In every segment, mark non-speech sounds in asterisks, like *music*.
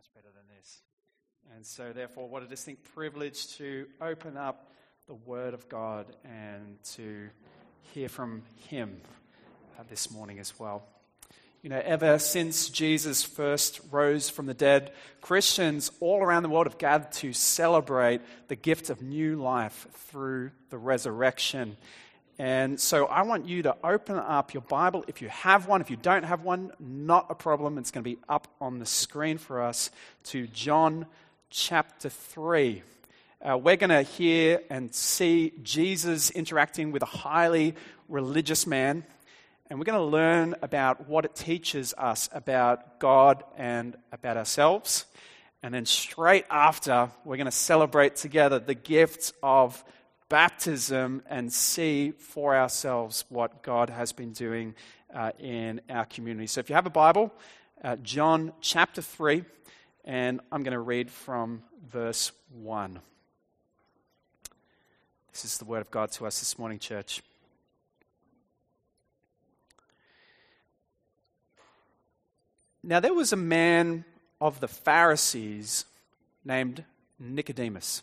much better than this. And so, therefore, what a distinct privilege to open up the Word of God and to hear from Him uh, this morning as well. You know, ever since Jesus first rose from the dead, Christians all around the world have gathered to celebrate the gift of new life through the resurrection. And so I want you to open up your Bible if you have one. If you don't have one, not a problem. It's going to be up on the screen for us to John chapter 3. Uh, we're going to hear and see Jesus interacting with a highly religious man and we're going to learn about what it teaches us about God and about ourselves. And then straight after, we're going to celebrate together the gift of baptism and see for ourselves what God has been doing uh, in our community. So if you have a Bible, uh, John chapter 3, and I'm going to read from verse 1. This is the word of God to us this morning, church. Now, there was a man of the Pharisees named Nicodemus.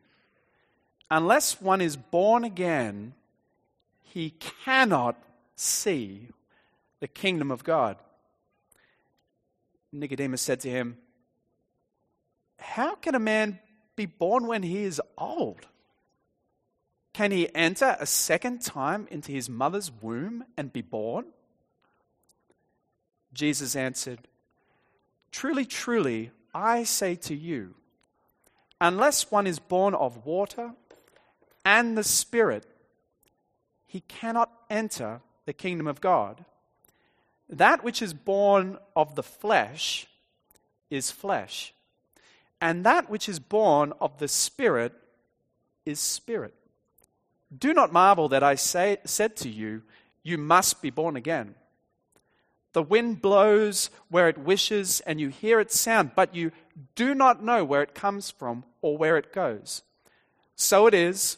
unless one is born again, he cannot see the kingdom of God. Nicodemus said to him, How can a man be born when he is old? Can he enter a second time into his mother's womb and be born? Jesus answered, Truly, truly, I say to you, unless one is born of water and the Spirit, he cannot enter the kingdom of God. That which is born of the flesh is flesh, and that which is born of the Spirit is spirit. Do not marvel that I say, said to you, You must be born again. The wind blows where it wishes, and you hear its sound, but you do not know where it comes from or where it goes. So it is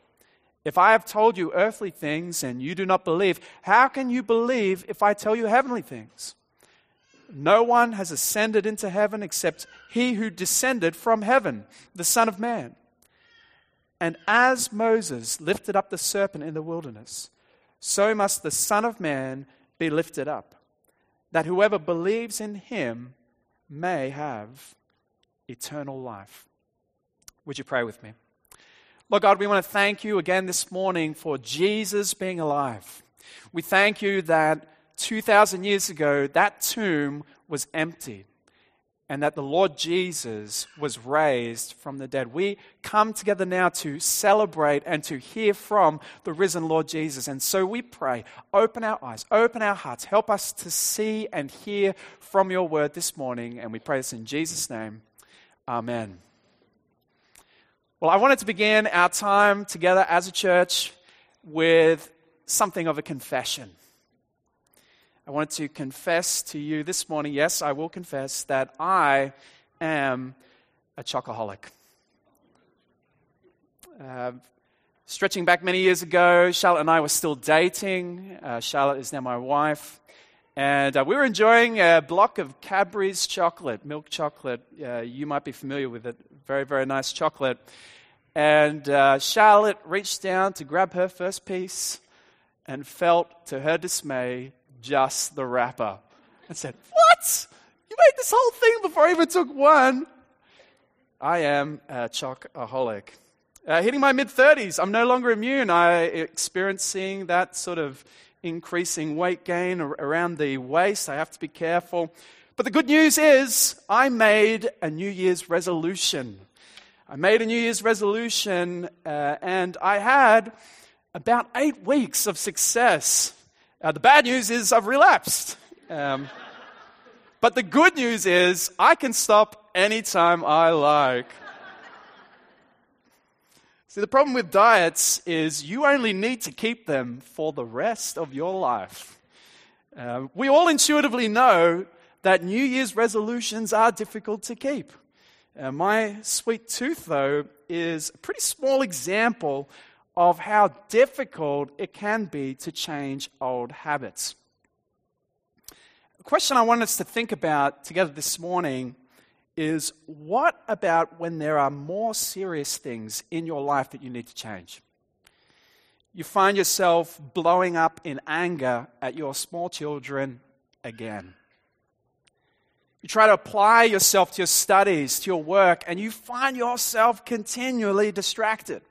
If I have told you earthly things and you do not believe, how can you believe if I tell you heavenly things? No one has ascended into heaven except he who descended from heaven, the Son of Man. And as Moses lifted up the serpent in the wilderness, so must the Son of Man be lifted up that whoever believes in him may have eternal life. Would you pray with me? Lord God, we want to thank you again this morning for Jesus being alive. We thank you that 2,000 years ago, that tomb was empty and that the Lord Jesus was raised from the dead. We come together now to celebrate and to hear from the risen Lord Jesus. And so we pray, open our eyes, open our hearts, help us to see and hear from your word this morning. And we pray this in Jesus' name. Amen. Well, I wanted to begin our time together as a church with something of a confession. I wanted to confess to you this morning, yes, I will confess that I am a chocoholic. Uh, stretching back many years ago, Charlotte and I were still dating. Uh, Charlotte is now my wife. And uh, we were enjoying a block of Cadbury's chocolate, milk chocolate. Uh, you might be familiar with it. Very, very nice chocolate. And uh, Charlotte reached down to grab her first piece and felt, to her dismay, just the wrapper and said, What? You made this whole thing before I even took one. I am a chocoholic. Uh, hitting my mid 30s, I'm no longer immune. I experience seeing that sort of increasing weight gain around the waist. I have to be careful. But the good news is, I made a New Year's resolution. I made a New Year's resolution, uh, and I had about eight weeks of success. Uh, the bad news is, I've relapsed. Um, *laughs* but the good news is, I can stop anytime I like. See, the problem with diets is you only need to keep them for the rest of your life. Uh, we all intuitively know that New Year's resolutions are difficult to keep. Uh, my sweet tooth, though, is a pretty small example of how difficult it can be to change old habits. The question I want us to think about together this morning is what about when there are more serious things in your life that you need to change? You find yourself blowing up in anger at your small children again. You try to apply yourself to your studies, to your work, and you find yourself continually distracted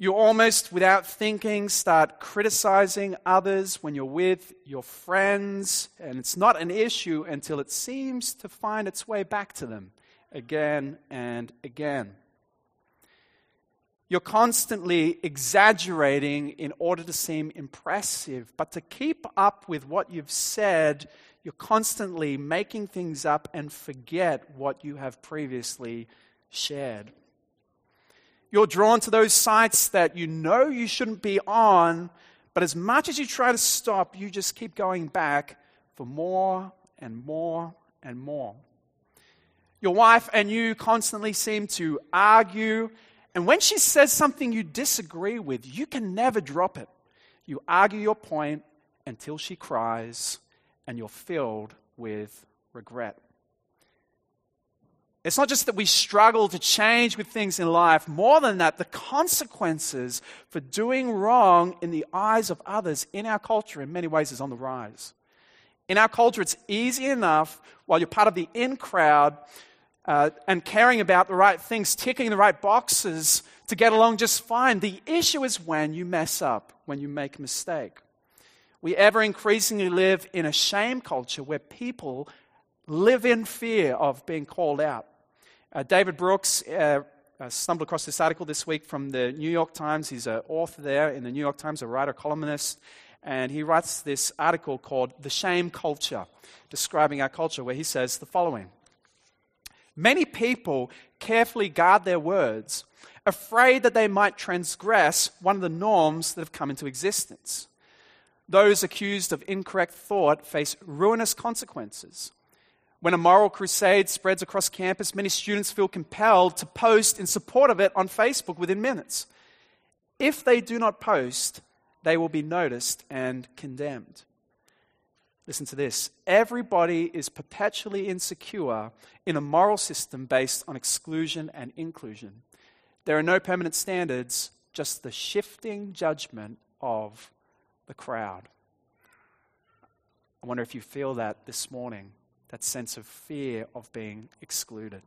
you almost, without thinking, start criticizing others when you're with your friends, and it's not an issue until it seems to find its way back to them again and again. You're constantly exaggerating in order to seem impressive, but to keep up with what you've said, you're constantly making things up and forget what you have previously shared. You're drawn to those sites that you know you shouldn't be on, but as much as you try to stop, you just keep going back for more and more and more. Your wife and you constantly seem to argue, and when she says something you disagree with, you can never drop it. You argue your point until she cries, and you're filled with regret. It's not just that we struggle to change with things in life. More than that, the consequences for doing wrong in the eyes of others in our culture, in many ways, is on the rise. In our culture, it's easy enough while you're part of the in crowd uh, and caring about the right things, ticking the right boxes to get along just fine. The issue is when you mess up, when you make a mistake. We ever increasingly live in a shame culture where people live in fear of being called out. Uh, David Brooks uh, uh, stumbled across this article this week from the New York Times. He's an author there in the New York Times, a writer, columnist. And he writes this article called The Shame Culture, describing our culture, where he says the following Many people carefully guard their words, afraid that they might transgress one of the norms that have come into existence. Those accused of incorrect thought face ruinous consequences. When a moral crusade spreads across campus, many students feel compelled to post in support of it on Facebook within minutes. If they do not post, they will be noticed and condemned. Listen to this. Everybody is perpetually insecure in a moral system based on exclusion and inclusion. There are no permanent standards, just the shifting judgment of the crowd. I wonder if you feel that this morning that sense of fear of being excluded.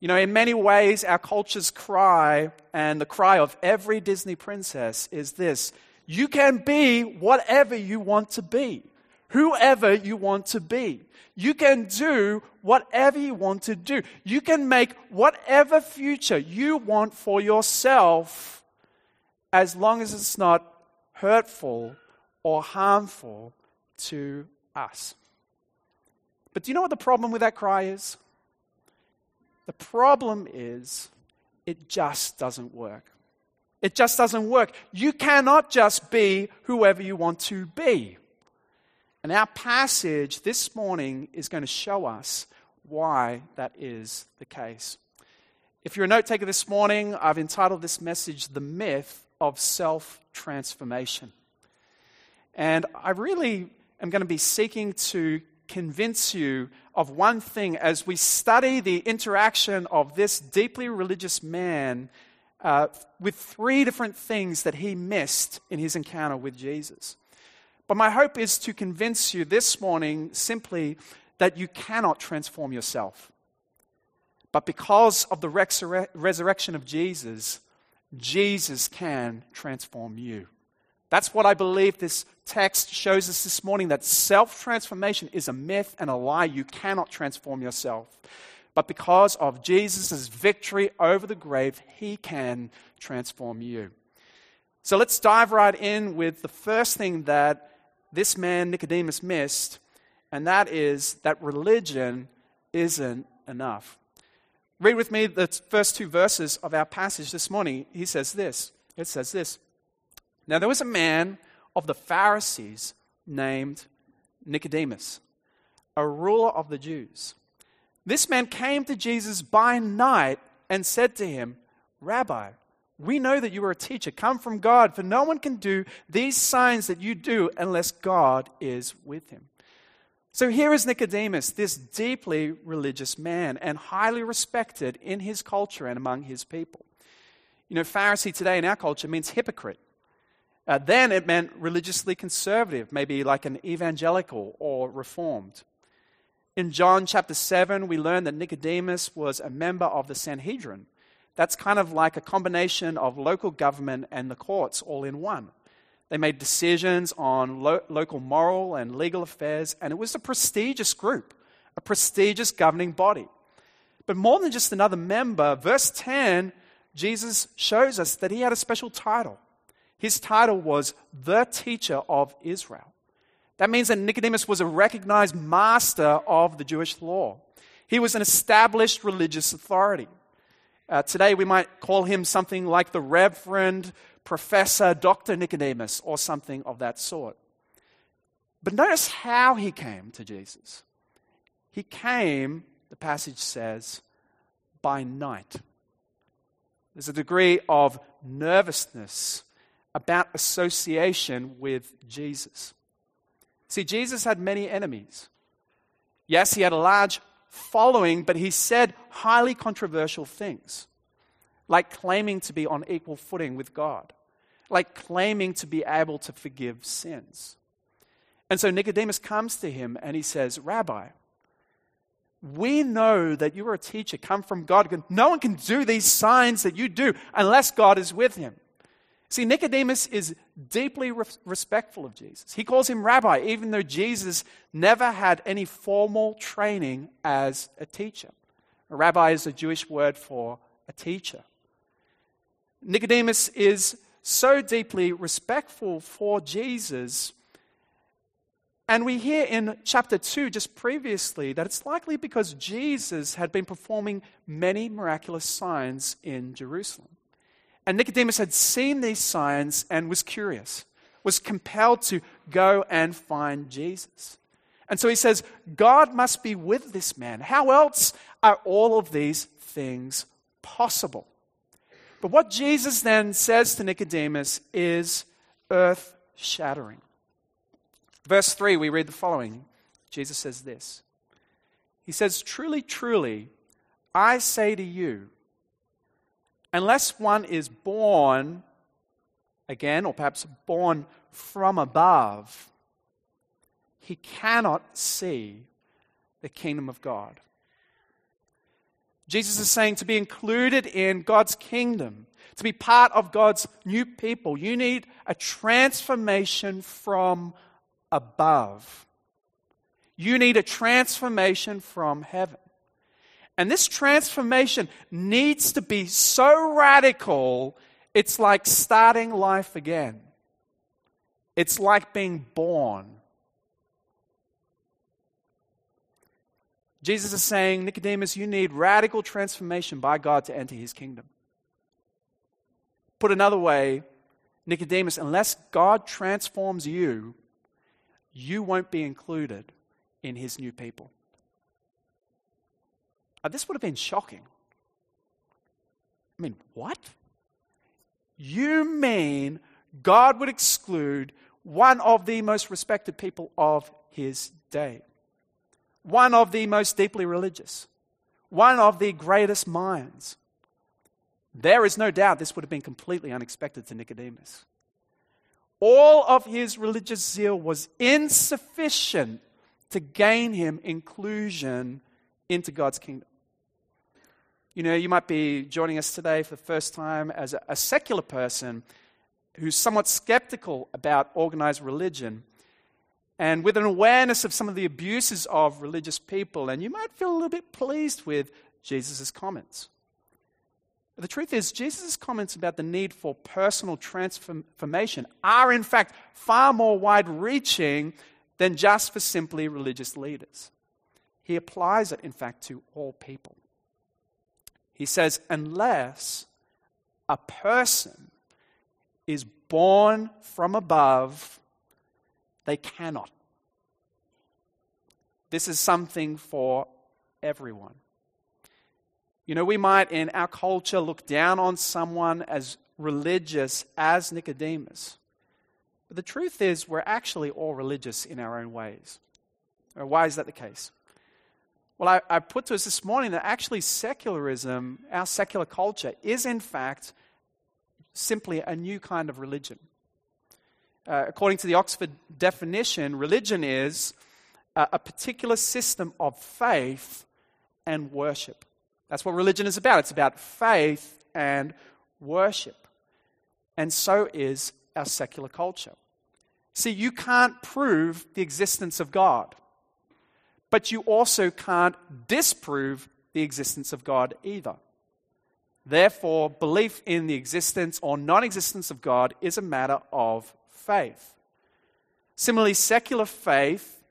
You know, in many ways, our culture's cry and the cry of every Disney princess is this you can be whatever you want to be, whoever you want to be. You can do whatever you want to do. You can make whatever future you want for yourself as long as it's not hurtful or harmful to us. But do you know what the problem with that cry is? The problem is it just doesn't work. It just doesn't work. You cannot just be whoever you want to be. And our passage this morning is going to show us why that is the case. If you're a note taker this morning, I've entitled this message The Myth of Self Transformation. And I really am going to be seeking to convince you of one thing as we study the interaction of this deeply religious man uh, with three different things that he missed in his encounter with Jesus. But my hope is to convince you this morning simply that you cannot transform yourself, But because of the resurrection of Jesus, Jesus can transform you. That's what I believe this text shows us this morning that self transformation is a myth and a lie. You cannot transform yourself. But because of Jesus' victory over the grave, he can transform you. So let's dive right in with the first thing that this man, Nicodemus, missed, and that is that religion isn't enough. Read with me the first two verses of our passage this morning. He says this. It says this. Now there was a man of the Pharisees named Nicodemus, a ruler of the Jews. This man came to Jesus by night and said to him, Rabbi, we know that you are a teacher, come from God, for no one can do these signs that you do unless God is with him. So here is Nicodemus, this deeply religious man and highly respected in his culture and among his people. You know, Pharisee today in our culture means hypocrite. Uh, then it meant religiously conservative, maybe like an evangelical or reformed. In John chapter 7, we learn that Nicodemus was a member of the Sanhedrin. That's kind of like a combination of local government and the courts all in one. They made decisions on lo- local moral and legal affairs, and it was a prestigious group, a prestigious governing body. But more than just another member, verse 10, Jesus shows us that he had a special title. His title was the teacher of Israel. That means that Nicodemus was a recognized master of the Jewish law. He was an established religious authority. Uh, today, we might call him something like the Reverend Professor Dr. Nicodemus or something of that sort. But notice how he came to Jesus. He came, the passage says, by night. There's a degree of nervousness about association with Jesus. See, Jesus had many enemies. Yes, he had a large following, but he said highly controversial things, like claiming to be on equal footing with God like claiming to be able to forgive sins. And so Nicodemus comes to him and he says, Rabbi, we know that you are a teacher, come from God. No one can do these signs that you do unless God is with him. See, Nicodemus is deeply re- respectful of Jesus. He calls him rabbi, even though Jesus never had any formal training as a teacher. A rabbi is a Jewish word for a teacher. Nicodemus is so deeply respectful for Jesus. And we hear in chapter 2, just previously, that it's likely because Jesus had been performing many miraculous signs in Jerusalem. And Nicodemus had seen these signs and was curious, was compelled to go and find Jesus. And so he says, God must be with this man. How else are all of these things possible? But what Jesus then says to Nicodemus is earth shattering. Verse 3, we read the following Jesus says this He says, Truly, truly, I say to you, unless one is born again, or perhaps born from above, he cannot see the kingdom of God. Jesus is saying to be included in God's kingdom, to be part of God's new people, you need a transformation from above. You need a transformation from heaven. And this transformation needs to be so radical, it's like starting life again. It's like being born. Jesus is saying, Nicodemus, you need radical transformation by God to enter his kingdom. Put another way, Nicodemus, unless God transforms you, you won't be included in his new people. This would have been shocking. I mean, what? You mean God would exclude one of the most respected people of his day? one of the most deeply religious, one of the greatest minds. There is no doubt this would have been completely unexpected to Nicodemus. All of his religious zeal was insufficient to gain him inclusion into God's kingdom. You know, you might be joining us today for the first time as a, a secular person who's somewhat skeptical about organized religion and with an awareness of some of the abuses of religious people, and you might feel a little bit pleased with Jesus' comments. The truth is, Jesus' comments about the need for personal transformation are, in fact, far more wide reaching than just for simply religious leaders. He applies it, in fact, to all people. He says, unless a person is born from above, they cannot. This is something for everyone. You know, we might in our culture look down on someone as religious as Nicodemus. But the truth is, we're actually all religious in our own ways. Why is that the case? Well, I, I, put to us this morning that actually secularism, our secular culture, is in fact simply a new kind of religion. Uh, according to the Oxford definition, religion is a, a particular system of faith and worship. That's what religion is about. It's about faith and worship. And so is our secular culture. See, you can't prove the existence of God, but you also can't disprove the existence of God either. Therefore, belief in the existence or non existence of God is a matter of faith. Similarly, secular faith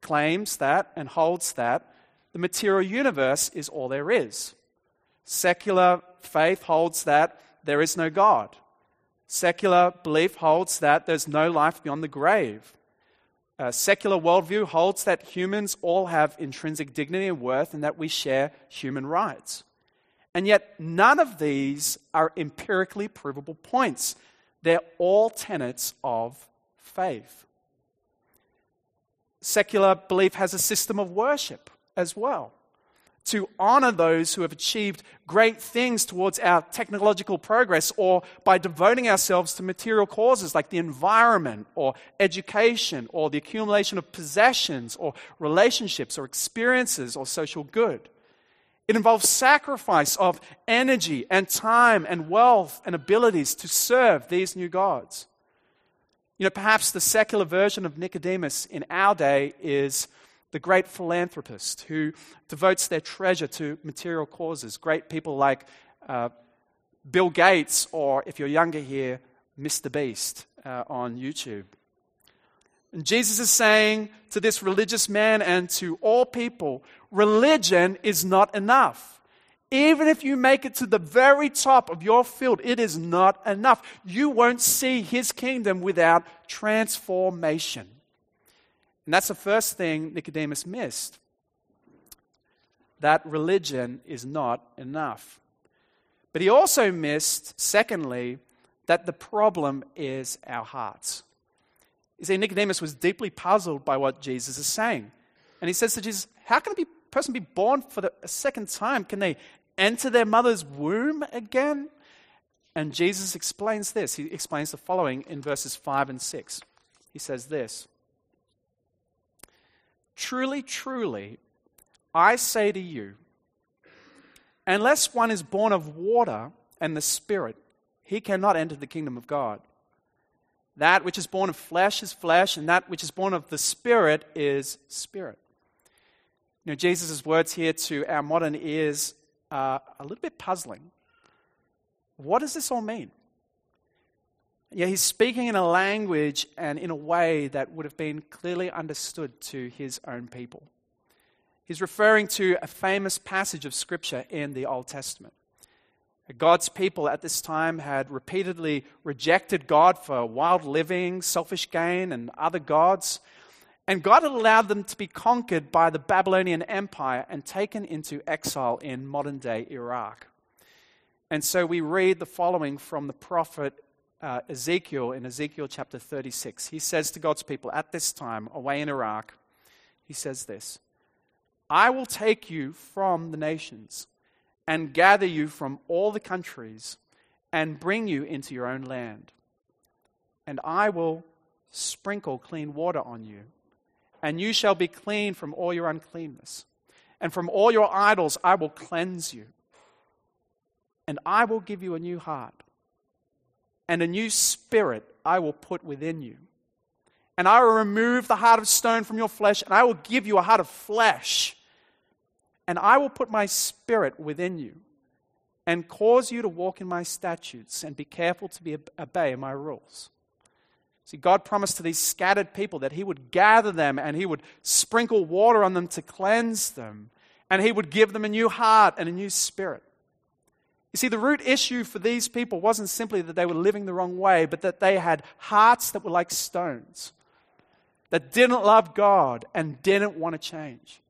claims that and holds that the material universe is all there is. Secular faith holds that there is no God. Secular belief holds that there's no life beyond the grave. A secular worldview holds that humans all have intrinsic dignity and worth and that we share human rights. And yet, none of these are empirically provable points. They're all tenets of faith. Secular belief has a system of worship as well to honor those who have achieved great things towards our technological progress or by devoting ourselves to material causes like the environment or education or the accumulation of possessions or relationships or experiences or social good. It involves sacrifice of energy and time and wealth and abilities to serve these new gods. You know, perhaps the secular version of Nicodemus in our day is the great philanthropist who devotes their treasure to material causes. Great people like uh, Bill Gates, or if you're younger here, Mr. Beast uh, on YouTube. And Jesus is saying to this religious man and to all people religion is not enough. Even if you make it to the very top of your field, it is not enough. You won't see his kingdom without transformation. And that's the first thing Nicodemus missed that religion is not enough. But he also missed, secondly, that the problem is our hearts. You see, Nicodemus was deeply puzzled by what Jesus is saying. And he says to Jesus, How can a person be born for the second time? Can they enter their mother's womb again? And Jesus explains this. He explains the following in verses 5 and 6. He says this Truly, truly, I say to you, unless one is born of water and the Spirit, he cannot enter the kingdom of God. That which is born of flesh is flesh, and that which is born of the Spirit is spirit. You know, Jesus' words here to our modern ears are a little bit puzzling. What does this all mean? Yeah, he's speaking in a language and in a way that would have been clearly understood to his own people. He's referring to a famous passage of Scripture in the Old Testament. God's people at this time had repeatedly rejected God for wild living, selfish gain, and other gods. And God had allowed them to be conquered by the Babylonian Empire and taken into exile in modern day Iraq. And so we read the following from the prophet uh, Ezekiel in Ezekiel chapter 36. He says to God's people at this time, away in Iraq, he says this I will take you from the nations and gather you from all the countries and bring you into your own land. And I will sprinkle clean water on you, and you shall be clean from all your uncleanness. And from all your idols I will cleanse you. and I will give you a new heart, and a new spirit I will put within you. And I will remove the heart of stone from your flesh, and I will give you a heart of flesh. And I will put my spirit within you, and cause you to walk in my statutes, and be careful to be, obey my rules. See, God promised to these scattered people that He would gather them and He would sprinkle water on them to cleanse them, and He would give them a new heart and a new spirit. You see, the root issue for these people wasn't simply that they were living the wrong way, but that they had hearts that were like stones, that didn't love God and didn't want to change.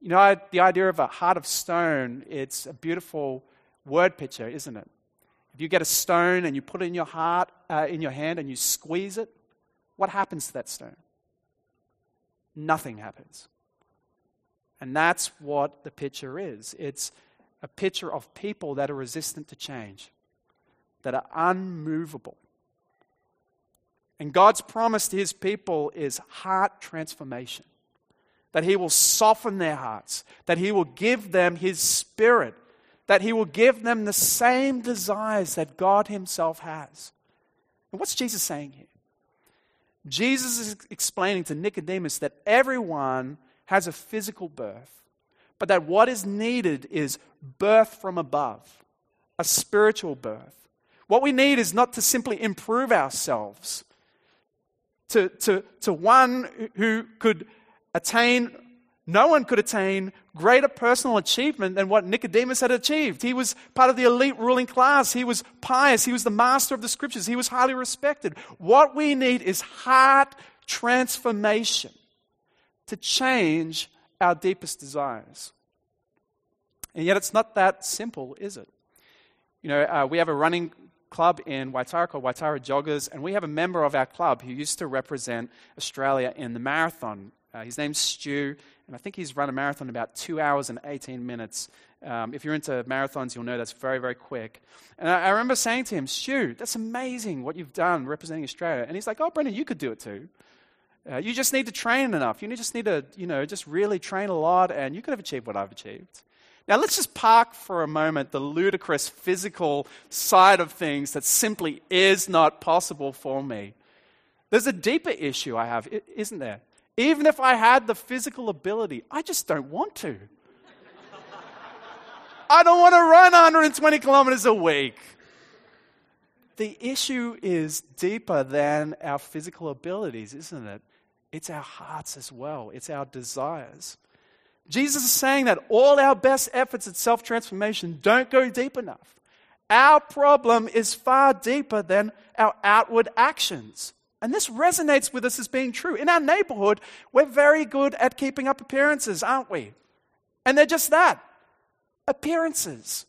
You know, the idea of a heart of stone, it's a beautiful word picture, isn't it? If you get a stone and you put it in your heart, uh, in your hand, and you squeeze it, what happens to that stone? Nothing happens. And that's what the picture is. It's a picture of people that are resistant to change, that are unmovable. And God's promise to his people is heart transformation. That he will soften their hearts, that he will give them his spirit, that he will give them the same desires that God himself has. And what's Jesus saying here? Jesus is explaining to Nicodemus that everyone has a physical birth but that what is needed is birth from above, a spiritual birth. What we need is not to simply improve ourselves, to, to, to one who could attain, no one could attain greater personal achievement than what Nicodemus had achieved. He was part of the elite ruling class. He was pious. He was the master of the scriptures. He was highly respected. What we need is heart transformation to change our deepest desires. And yet, it's not that simple, is it? You know, uh, we have a running club in Waitara called Waitara Joggers, and we have a member of our club who used to represent Australia in the marathon. Uh, his name's Stu, and I think he's run a marathon in about two hours and 18 minutes. Um, if you're into marathons, you'll know that's very, very quick. And I, I, remember saying to him, Stu, that's amazing what you've done representing Australia. And he's like, Oh, Brendan, you could do it too. Uh, you just need to train enough. You just need to, you know, just really train a lot, and you could have achieved what I've achieved. Now, let's just park for a moment the ludicrous physical side of things that simply is not possible for me. There's a deeper issue I have, isn't there? Even if I had the physical ability, I just don't want to. I don't want to run 120 kilometers a week the issue is deeper than our physical abilities, isn't it? It's our hearts as well, it's our desires. Jesus is saying that all our best efforts at self transformation don't go deep enough. Our problem is far deeper than our outward actions. And this resonates with us as being true. In our neighborhood, we're very good at keeping up appearances, aren't we? And they're just that appearances.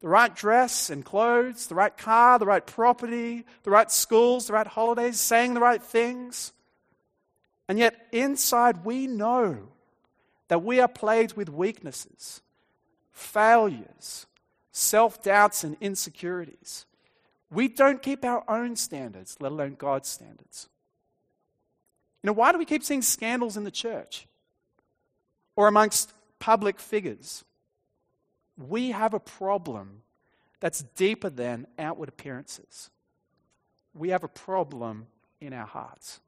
The right dress and clothes, the right car, the right property, the right schools, the right holidays, saying the right things. And yet, inside, we know that we are plagued with weaknesses, failures, self doubts, and insecurities. We don't keep our own standards, let alone God's standards. You know, why do we keep seeing scandals in the church or amongst public figures? We have a problem that's deeper than outward appearances. We have a problem in our hearts.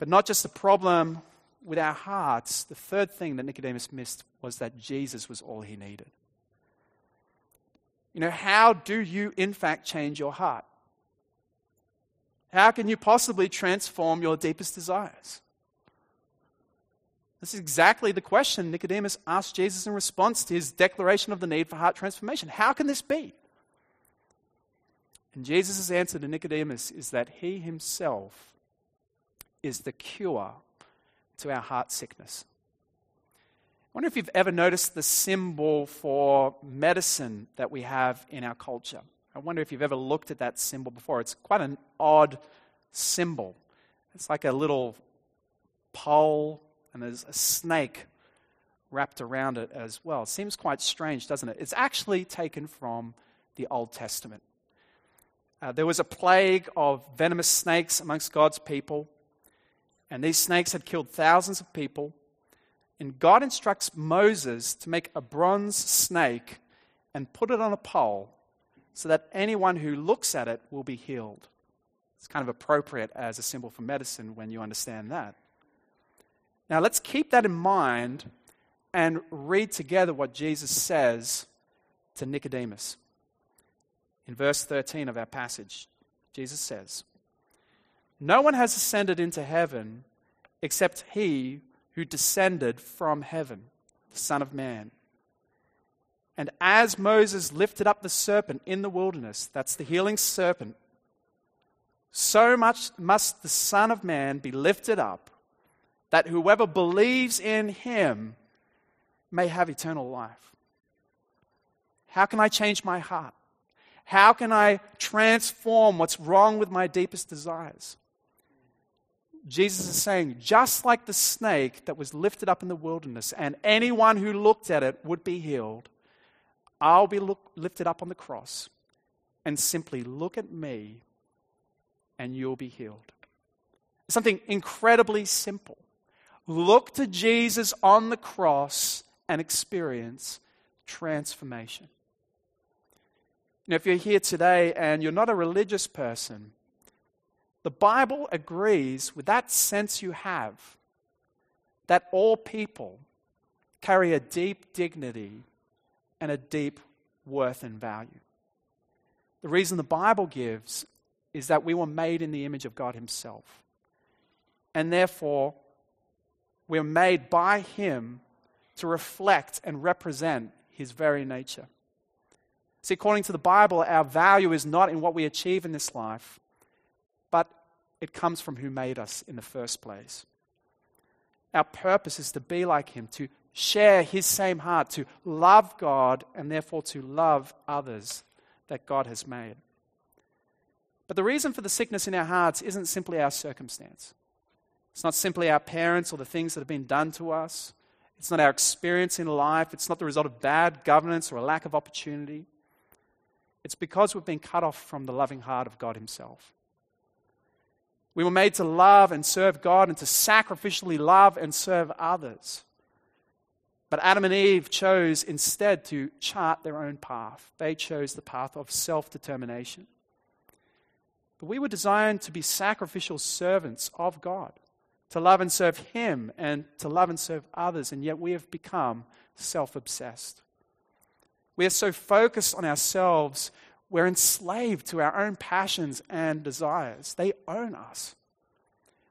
But not just the problem with our hearts, the third thing that Nicodemus missed was that Jesus was all he needed. You know, how do you, in fact, change your heart? How can you possibly transform your deepest desires? This is exactly the question Nicodemus asked Jesus in response to his declaration of the need for heart transformation. How can this be? And Jesus' answer to Nicodemus is that he himself is the cure to our heart sickness. I wonder if you've ever noticed the symbol for medicine that we have in our culture. I wonder if you've ever looked at that symbol before. It's quite an odd symbol. It's like a little pole, and there's a snake wrapped around it as well. It seems quite strange, doesn't it? It's actually taken from the Old Testament. Uh, there was a plague of venomous snakes amongst God's people. And these snakes had killed thousands of people. And God instructs Moses to make a bronze snake and put it on a pole so that anyone who looks at it will be healed. It's kind of appropriate as a symbol for medicine when you understand that. Now, let's keep that in mind and read together what Jesus says to Nicodemus. In verse 13 of our passage, Jesus says, No one has ascended into heaven except he who descended from heaven, the Son of Man. And as Moses lifted up the serpent in the wilderness, that's the healing serpent, so much must the Son of Man be lifted up that whoever believes in him may have eternal life. How can I change my heart? How can I transform what's wrong with my deepest desires? Jesus is saying, just like the snake that was lifted up in the wilderness, and anyone who looked at it would be healed, I'll be look, lifted up on the cross and simply look at me and you'll be healed. Something incredibly simple. Look to Jesus on the cross and experience transformation. Now, if you're here today and you're not a religious person, the Bible agrees with that sense you have that all people carry a deep dignity and a deep worth and value. The reason the Bible gives is that we were made in the image of God Himself. And therefore, we're made by Him to reflect and represent His very nature. See, according to the Bible, our value is not in what we achieve in this life, it comes from who made us in the first place. Our purpose is to be like Him, to share His same heart, to love God, and therefore to love others that God has made. But the reason for the sickness in our hearts isn't simply our circumstance. It's not simply our parents or the things that have been done to us. It's not our experience in life. It's not the result of bad governance or a lack of opportunity. It's because we've been cut off from the loving heart of God Himself. We were made to love and serve God and to sacrificially love and serve others. But Adam and Eve chose instead to chart their own path. They chose the path of self determination. But we were designed to be sacrificial servants of God, to love and serve Him and to love and serve others, and yet we have become self obsessed. We are so focused on ourselves, we're enslaved to our own passions and desires. They own us.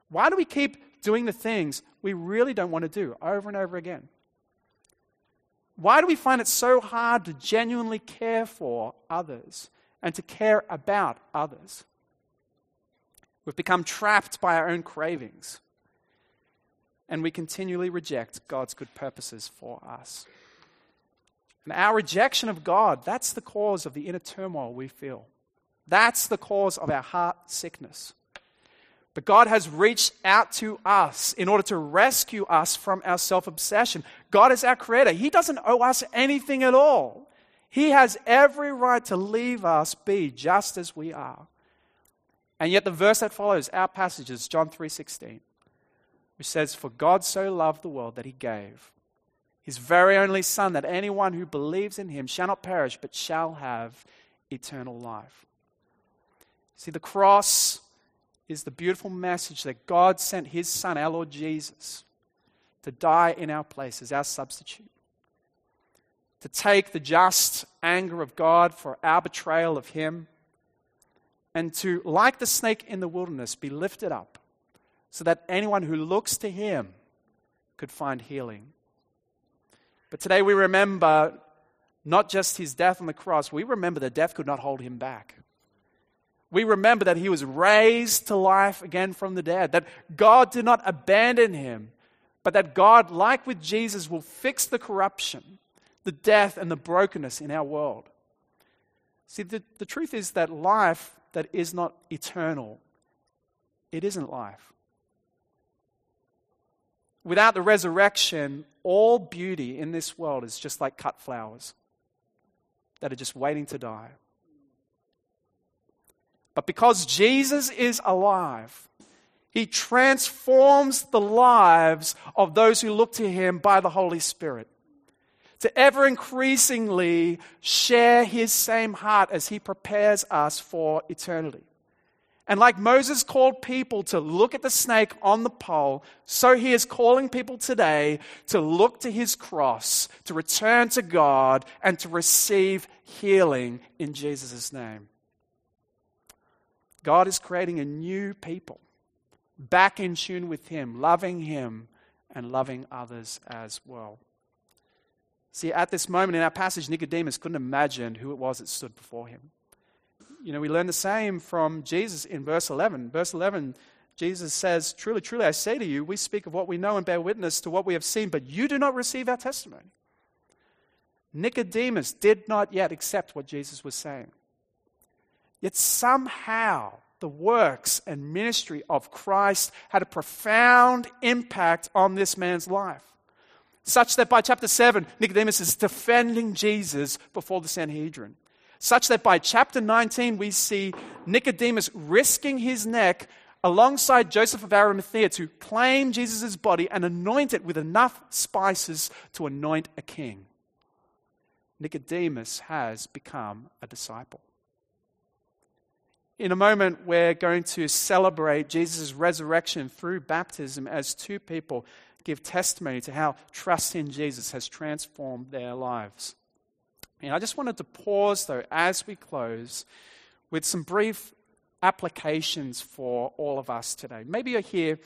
Why do we keep doing the things we really don't want to do over and over again? Why do we find it so hard to genuinely care for others and to care about others? We've become trapped by our own cravings, and we continually reject God's good purposes for us. And our rejection of God, that's the cause of the inner turmoil we feel. That's the cause of our heart sickness. But God has reached out to us in order to rescue us from our self obsession. God is our creator. He doesn't owe us anything at all. He has every right to leave us be just as we are. And yet the verse that follows our passage is John 3:16, which says for God so loved the world that he gave his very only Son, that anyone who believes in him shall not perish, but shall have eternal life. See, the cross is the beautiful message that God sent his Son, our Lord Jesus, to die in our place as our substitute, to take the just anger of God for our betrayal of him, and to, like the snake in the wilderness, be lifted up so that anyone who looks to him could find healing. But today we remember not just his death on the cross, we remember that death could not hold him back. We remember that he was raised to life again from the dead, that God did not abandon him, but that God, like with Jesus, will fix the corruption, the death, and the brokenness in our world. See, the, the truth is that life that is not eternal, it isn't life. Without the resurrection, all beauty in this world is just like cut flowers that are just waiting to die. But because Jesus is alive, He transforms the lives of those who look to him by the Holy Spirit to ever increasingly share his same heart as he prepares us for eternity. And like Moses called people to look at the snake on the pole, so he is calling people today to look to his cross, to return to God, and to receive healing in Jesus' name. God is creating a new people, back in tune with him, loving him and loving others as well. See, at this moment in our passage, Nicodemus couldn't imagine who it was that stood before him. You know, we learn the same from Jesus in verse 11. Verse 11, Jesus says, Truly, truly, I say to you, we speak of what we know and bear witness to what we have seen, but you do not receive our testimony. Nicodemus did not yet accept what Jesus was saying. Yet somehow, the works and ministry of Christ had a profound impact on this man's life such that by chapter 7, Nicodemus is defending Jesus before the Sanhedrin. Such that by chapter 19, we see Nicodemus risking his neck alongside Joseph of Arimathea to claim Jesus' body and anoint it with enough spices to anoint a king. Nicodemus has become a disciple. In a moment, we're going to celebrate Jesus' resurrection through baptism as two people give testimony to how trust in Jesus has transformed their lives. And I just wanted to pause, though, as we close, with some brief applications for all of us today. Maybe you're here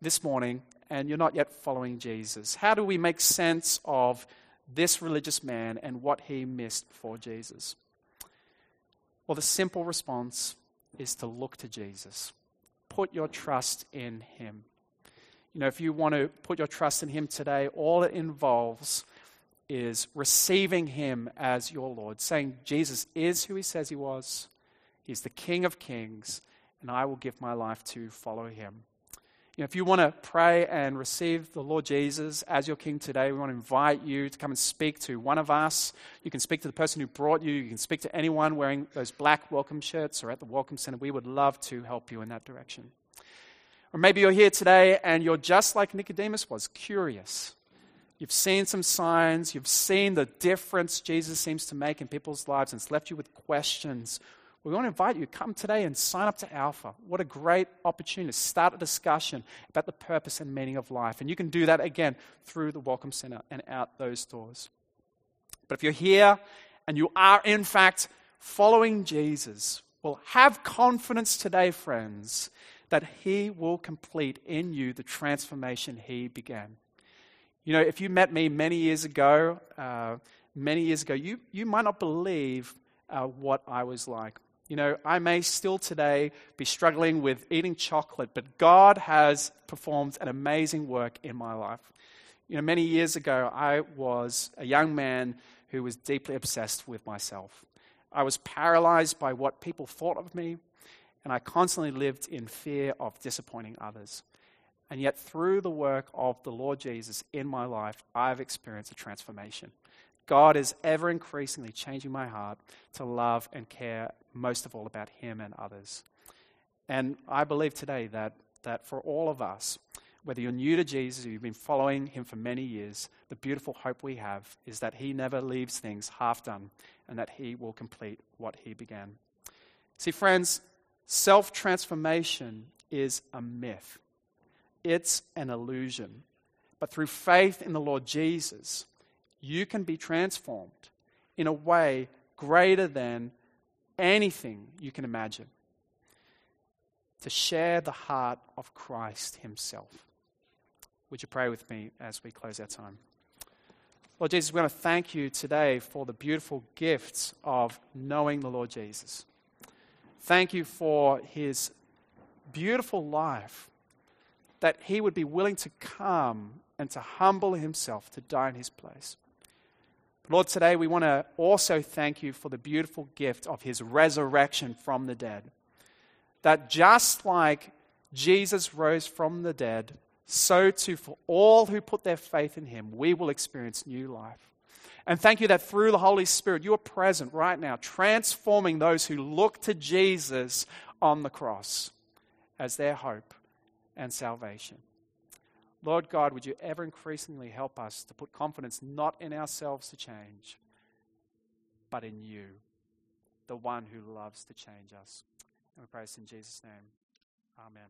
this morning and you're not yet following Jesus. How do we make sense of this religious man and what he missed for Jesus? Well, the simple response is to look to Jesus. Put your trust in him. You know, if you want to put your trust in Him today, all it involves is receiving Him as your Lord, saying, Jesus is who He says He was, He's the King of Kings, and I will give my life to follow Him. You know, if you want to pray and receive the Lord Jesus as your King today, we want to invite you to come and speak to one of us. You can speak to the person who brought you. You can speak to anyone wearing those black welcome shirts or at the Welcome Center. We would love to help you in that direction. Or maybe you're here today and you're just like Nicodemus was, curious. You've seen some signs, you've seen the difference Jesus seems to make in people's lives, and it's left you with questions. We want to invite you, to come today and sign up to Alpha. What a great opportunity to start a discussion about the purpose and meaning of life. And you can do that again through the Welcome Center and out those doors. But if you're here and you are, in fact, following Jesus, well, have confidence today, friends, that He will complete in you the transformation He began. You know, if you met me many years ago, uh, many years ago, you, you might not believe uh, what I was like. You know, I may still today be struggling with eating chocolate, but God has performed an amazing work in my life. You know, many years ago, I was a young man who was deeply obsessed with myself. I was paralyzed by what people thought of me, and I constantly lived in fear of disappointing others. And yet, through the work of the Lord Jesus in my life, I've experienced a transformation. God is ever increasingly changing my heart to love and care most of all about Him and others. And I believe today that, that for all of us, whether you're new to Jesus or you've been following Him for many years, the beautiful hope we have is that He never leaves things half done and that He will complete what He began. See, friends, Self transformation is a myth, it's an illusion. But through faith in the Lord Jesus, you can be transformed in a way greater than anything you can imagine to share the heart of Christ Himself. Would you pray with me as we close our time? Lord Jesus, we want to thank you today for the beautiful gifts of knowing the Lord Jesus. Thank you for his beautiful life, that he would be willing to come and to humble himself to die in his place. Lord, today we want to also thank you for the beautiful gift of his resurrection from the dead. That just like Jesus rose from the dead, so too for all who put their faith in him, we will experience new life. And thank you that through the Holy Spirit, you are present right now, transforming those who look to Jesus on the cross as their hope and salvation. Lord God, would you ever increasingly help us to put confidence not in ourselves to change, but in you, the one who loves to change us. And we pray this in Jesus' name. Amen.